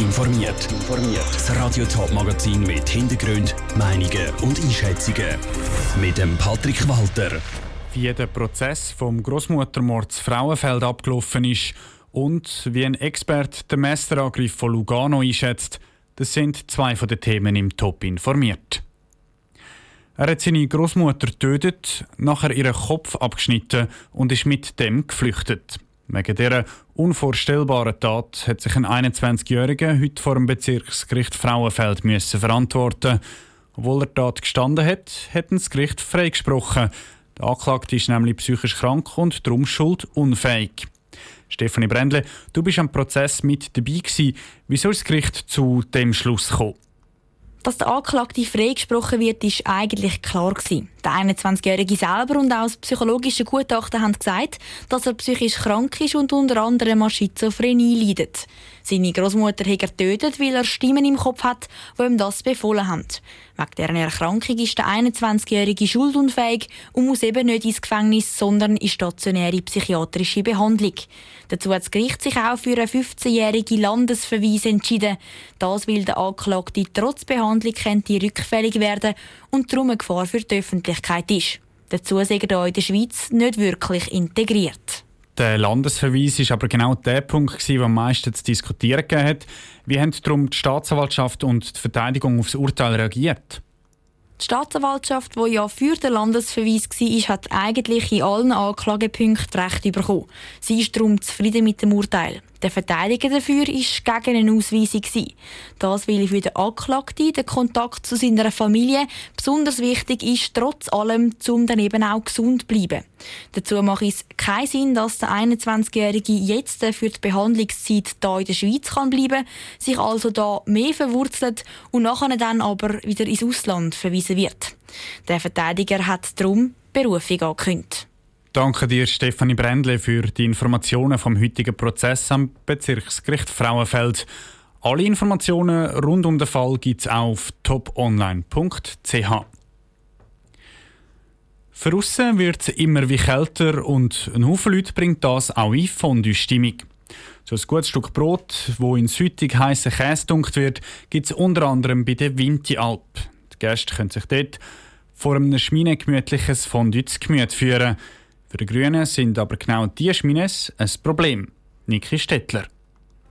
informiert. Das Radio Top Magazin mit Hintergrund, Meinungen und Einschätzungen mit dem Patrick Walter. Wie der Prozess vom Großmuttermord Frauenfeld abgelaufen ist und wie ein Experte den Messerangriff von Lugano einschätzt, das sind zwei von den Themen im Top informiert. Er hat seine Großmutter getötet, nachher ihren Kopf abgeschnitten und ist mit dem geflüchtet. Wegen dieser unvorstellbaren Tat hat sich ein 21-Jähriger heute vor dem Bezirksgericht Frauenfeld müssen verantworten. Obwohl er die Tat gestanden hat, hat das Gericht freigesprochen. Der Anklagte ist nämlich psychisch krank und darum schuldunfähig. Stefanie Brändle, du bist am Prozess mit dabei gewesen. Wieso ist das Gericht zu dem Schluss gekommen? Dass der Anklagte freigesprochen wird, ist eigentlich klar gewesen. Der 21-Jährige selber und auch das psychologische Gutachten haben gesagt, dass er psychisch krank ist und unter anderem an Schizophrenie leidet. Seine Großmutter hat er getötet, weil er Stimmen im Kopf hat, die ihm das befohlen haben. Wegen deren Erkrankung ist der 21-Jährige schuldunfähig und muss eben nicht ins Gefängnis, sondern in stationäre psychiatrische Behandlung. Dazu hat das Gericht sich auch für einen 15-jährigen Landesverweis entschieden. Das, weil der Anklagte trotz Behandlung könnte rückfällig werden und darum eine Gefahr für die Öffentlichkeit ist. Dazu sind er in der Schweiz nicht wirklich integriert. Der Landesverweis ist aber genau der Punkt, der am meisten zu diskutieren gegeben hat. Wie haben darum die Staatsanwaltschaft und die Verteidigung auf das Urteil reagiert? Die Staatsanwaltschaft, die ja für den Landesverweis war, hat eigentlich in allen Anklagepunkten Recht bekommen. Sie ist darum zufrieden mit dem Urteil. Der Verteidiger dafür war gegen eine Ausweisung. Das, weil für den Anklagten der Kontakt zu seiner Familie besonders wichtig ist, trotz allem, um dann eben auch gesund zu bleiben. Dazu macht es keinen Sinn, dass der 21-Jährige jetzt für die Behandlungszeit hier in der Schweiz kann bleiben sich also da mehr verwurzelt und nachher dann aber wieder ins Ausland verwiesen wird. Der Verteidiger hat darum Berufung angekündigt. Danke dir, Stefanie Brändle, für die Informationen vom heutigen Prozess am Bezirksgericht Frauenfeld. Alle Informationen rund um den Fall gibt es auf toponline.ch. Für wird es immer wie kälter und ein Haufen Leute bringt das auch in Fondue-Stimmung. So ein gutes Stück Brot, wo in süttig heißen Käse dunkt wird, gibt es unter anderem bei der Vinti-Alp. Die Gäste können sich dort vor einem schminegemütliches Fondue zu Gemüt führen – für die Grünen sind aber genau diese Schmines ein Problem. Niki Stettler.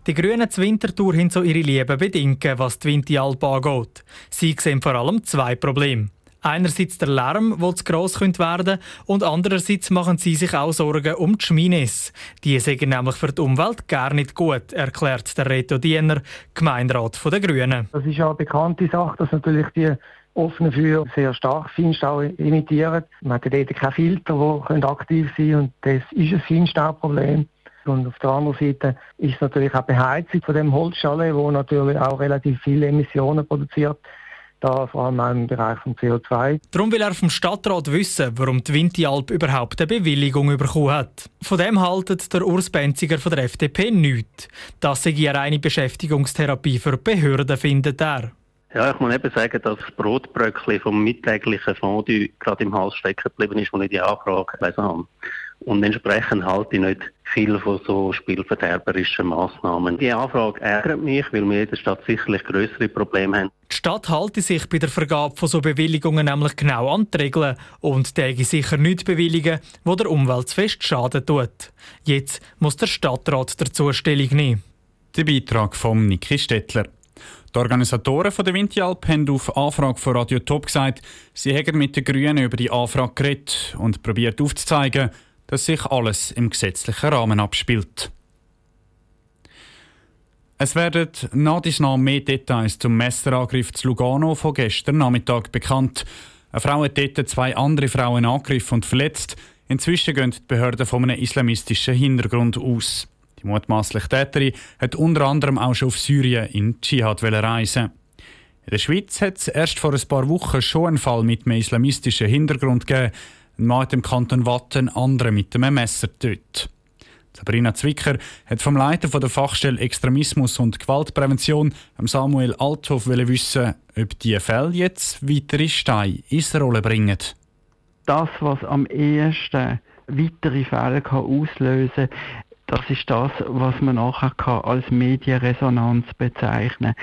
Die Grünen zur Wintertour haben so ihre Liebe bedingt, was die Winteralp angeht. Sie sehen vor allem zwei Probleme. Einerseits der Lärm, der zu gross werden könnte, und andererseits machen sie sich auch Sorgen um die Schmines. Die sind nämlich für die Umwelt gar nicht gut, erklärt der Reto Diener, Gemeinderat der Grünen. Das ist ja eine bekannte Sache, dass natürlich die offene Feuer sehr stark Feinstaub imitieren. Man hat dort keine Filter, die aktiv sein können und das ist ein Feinstaubproblem. Und auf der anderen Seite ist natürlich auch Beheizung von dem Holzschale, wo natürlich auch relativ viele Emissionen produziert. Da vor allem auch im Bereich von CO2. Darum will er vom Stadtrat wissen, warum die Wintialp überhaupt eine Bewilligung bekommen hat. Von dem haltet der Urs Benziger von der FDP nichts. Das sei eine Beschäftigungstherapie für Behörden, findet er. Ja, ich muss eben sagen, dass das Brotbröckchen vom mittäglichen Fondue gerade im Hals stecken geblieben ist, als ich die Anfrage gelesen habe. Und entsprechend halte ich nicht viel von so spielverderberischen Massnahmen. Die Anfrage ärgert mich, weil wir in der Stadt sicherlich größere Probleme haben. Die Stadt halte sich bei der Vergabe von so Bewilligungen nämlich genau an die Regeln und täge sicher nicht bewilligen, wo der Umwelt fest Schaden tut. Jetzt muss der Stadtrat dazu Stellung nehmen. Der Beitrag von Niki Stettler. Die Organisatoren der Wintialp haben auf Anfrage von Radio Top gesagt, sie hätten mit den Grünen über die Anfrage geredet und probiert aufzuzeigen, dass sich alles im gesetzlichen Rahmen abspielt. Es werden nach dies nach mehr Details zum Messerangriff zu Lugano von gestern Nachmittag bekannt. Eine Frau hat dort zwei andere Frauen angegriffen und verletzt. Inzwischen gehen die Behörden von einem islamistischen Hintergrund aus. Die mutmaßliche Täterin hat unter anderem auch schon auf Syrien in Dschihad reisen. In der Schweiz hat es erst vor ein paar Wochen schon einen Fall mit einem islamistischen Hintergrund gegeben. Ein hat im Kanton Watten andere mit einem Messer getötet. Sabrina Zwicker hat vom Leiter der Fachstelle Extremismus und Gewaltprävention, Samuel Althoff, wissen, ob diese Fälle jetzt weitere Steine ins Rollen bringen. Das, was am ehesten weitere Fälle auslösen kann, Das ist das, was man nachher als Medienresonanz bezeichnen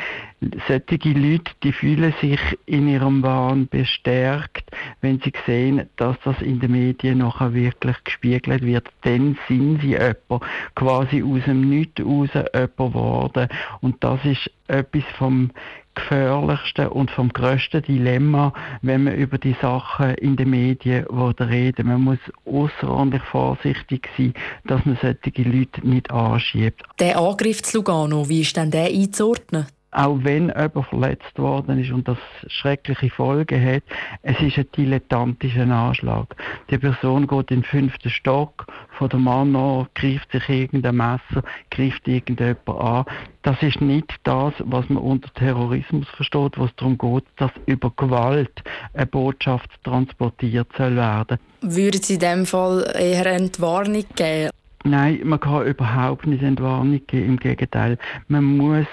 kann. Solche Leute, die fühlen sich in ihrem Wahn bestärkt, wenn sie sehen, dass das in den Medien nachher wirklich gespiegelt wird. Dann sind sie jemand, quasi aus dem Nichts raus jemand geworden. Und das ist etwas vom gefährlichste und vom grössten Dilemma, wenn man über die Sachen in den Medien reden Man muss außerordentlich vorsichtig sein, dass man solche Leute nicht anschiebt. Der Angriff zu Lugano, wie ist denn der einzuordnen? Auch wenn jemand verletzt worden ist und das schreckliche Folgen hat, es ist ein dilettantischer Anschlag. Die Person geht in den fünften Stock von der Mann an, greift sich irgendein Messer, greift irgendjemand an. Das ist nicht das, was man unter Terrorismus versteht, was darum geht, dass über Gewalt eine Botschaft transportiert soll werden. Würden Sie in dem Fall eher eine Entwarnung geben? Nein, man kann überhaupt nicht Entwarnung geben. Im Gegenteil, man muss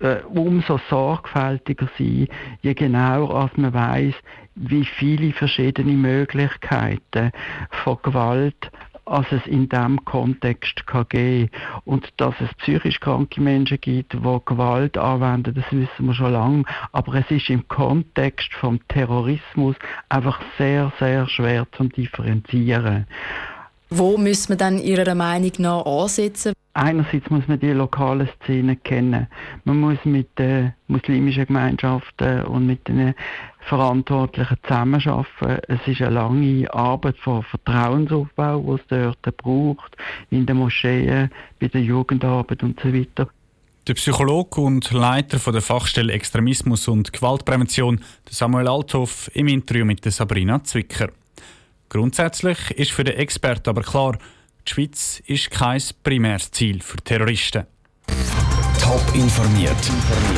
äh, umso sorgfältiger sein, je genauer als man weiß, wie viele verschiedene Möglichkeiten von Gewalt als es in diesem Kontext kann geben Und dass es psychisch kranke Menschen gibt, die Gewalt anwenden, das wissen wir schon lange. Aber es ist im Kontext vom Terrorismus einfach sehr, sehr schwer zu differenzieren. Wo müssen wir dann Ihrer Meinung nach ansetzen? Einerseits muss man die lokale Szene kennen. Man muss mit den muslimischen Gemeinschaften und mit den Verantwortlichen zusammenarbeiten. Es ist eine lange Arbeit von Vertrauensaufbau, die es dort braucht, in den Moscheen, bei der Jugendarbeit und so weiter. Der Psychologe und Leiter der Fachstelle Extremismus und Gewaltprävention, Samuel Althoff, im Interview mit Sabrina Zwicker. Grundsätzlich ist für den Experten aber klar, die Schweiz ist kein primäres Ziel für Terroristen. Top informiert,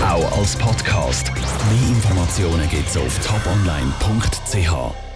auch als Podcast. Mehr Informationen gibt es auf toponline.ch.